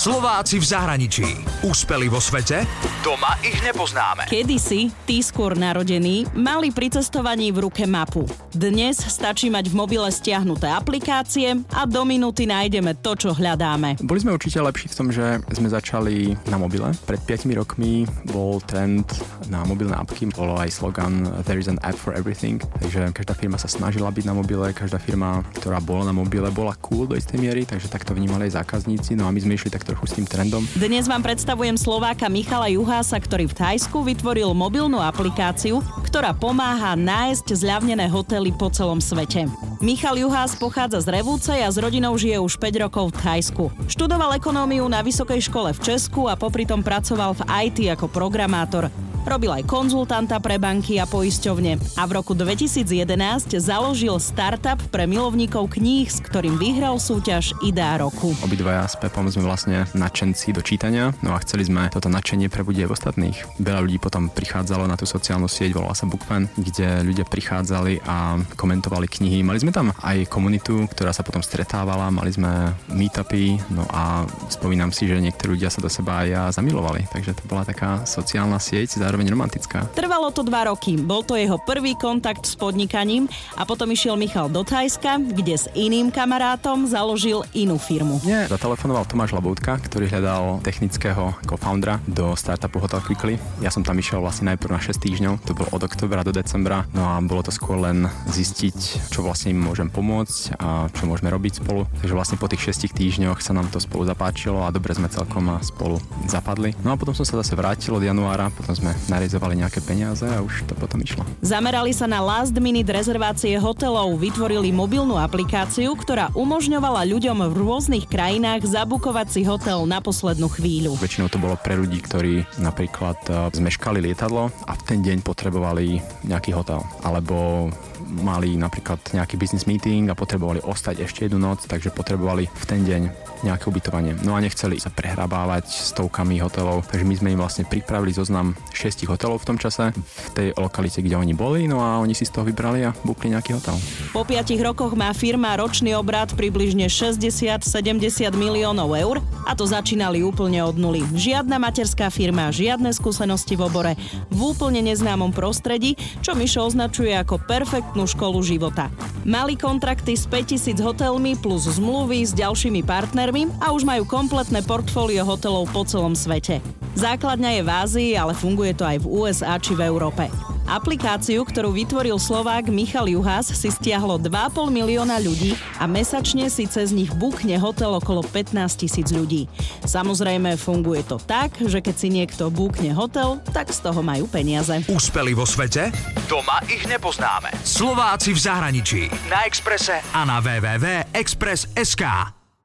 Slováci v zahraničí. Úspeli vo svete? Doma ich nepoznáme. Kedysi, tí skôr narodení, mali pri cestovaní v ruke mapu. Dnes stačí mať v mobile stiahnuté aplikácie a do minúty nájdeme to, čo hľadáme. Boli sme určite lepší v tom, že sme začali na mobile. Pred 5 rokmi bol trend na mobilné apky, bolo aj slogan There is an app for everything, takže každá firma sa snažila byť na mobile, každá firma, ktorá bola na mobile, bola cool do istej miery, takže takto vnímali aj zákazníci, no a my sme išli tak trochu s tým trendom. Dnes vám predstavujem Slováka Michala Juhása, ktorý v Thajsku vytvoril mobilnú aplikáciu, ktorá pomáha nájsť zľavnené hotely po celom svete. Michal Juhás pochádza z Revúce a s rodinou žije už 5 rokov v Thajsku. Študoval ekonómiu na vysokej škole v Česku a popri tom pracoval v IT ako programátor. Robil aj konzultanta pre banky a poisťovne a v roku 2011 založil startup pre milovníkov kníh, s ktorým vyhral súťaž Idea roku. Obidvaja s Pepom sme vlastne nadšenci do čítania, no a chceli sme toto nadšenie prebudiť aj v ostatných. Veľa ľudí potom prichádzalo na tú sociálnu sieť, volala sa Bookfan, kde ľudia prichádzali a komentovali knihy. Mali sme tam aj komunitu, ktorá sa potom stretávala, mali sme meetupy, no a spomínam si, že niektorí ľudia sa do seba aj zamilovali, takže to bola taká sociálna sieť, zároveň romantická. Trvalo to dva roky. Bol to jeho prvý kontakt s podnikaním a potom išiel Michal do Thajska, kde s iným kamarátom založil inú firmu. Nie, zatelefonoval Tomáš Laboutka, ktorý hľadal technického co-foundera do startupu Hotel Quickly. Ja som tam išiel vlastne najprv na 6 týždňov, to bolo od oktobra do decembra, no a bolo to skôr len zistiť, čo vlastne im môžem pomôcť a čo môžeme robiť spolu. Takže vlastne po tých 6 týždňoch sa nám to spolu zapáčilo a dobre sme celkom spolu zapadli. No a potom som sa zase vrátil od januára, potom sme narizovali nejaké peniaze a už to potom išlo. Zamerali sa na last minute rezervácie hotelov, vytvorili mobilnú aplikáciu, ktorá umožňovala ľuďom v rôznych krajinách zabukovať si hotel na poslednú chvíľu. Väčšinou to bolo pre ľudí, ktorí napríklad e, zmeškali lietadlo a v ten deň potrebovali nejaký hotel. Alebo mali napríklad nejaký business meeting a potrebovali ostať ešte jednu noc, takže potrebovali v ten deň nejaké ubytovanie. No a nechceli sa prehrabávať stovkami hotelov, takže my sme im vlastne pripravili zoznam 6 hotelov v tom čase v tej lokalite, kde oni boli, no a oni si z toho vybrali a bukli nejaký hotel. Po 5 rokoch má firma ročný obrad približne 60-70 miliónov eur a to začínali úplne od nuly. Žiadna materská firma, žiadne skúsenosti v obore, v úplne neznámom prostredí, čo Mišo označuje ako perfektnú školu života. Mali kontrakty s 5000 hotelmi plus zmluvy s ďalšími partnermi a už majú kompletné portfólio hotelov po celom svete. Základňa je v Ázii, ale funguje to aj v USA či v Európe. Aplikáciu, ktorú vytvoril Slovák Michal Juhás, si stiahlo 2,5 milióna ľudí a mesačne si cez nich bukne hotel okolo 15 tisíc ľudí. Samozrejme, funguje to tak, že keď si niekto búkne hotel, tak z toho majú peniaze. Úspeli vo svete? Doma ich nepoznáme. Slováci v zahraničí. Na Exprese a na www.express.sk.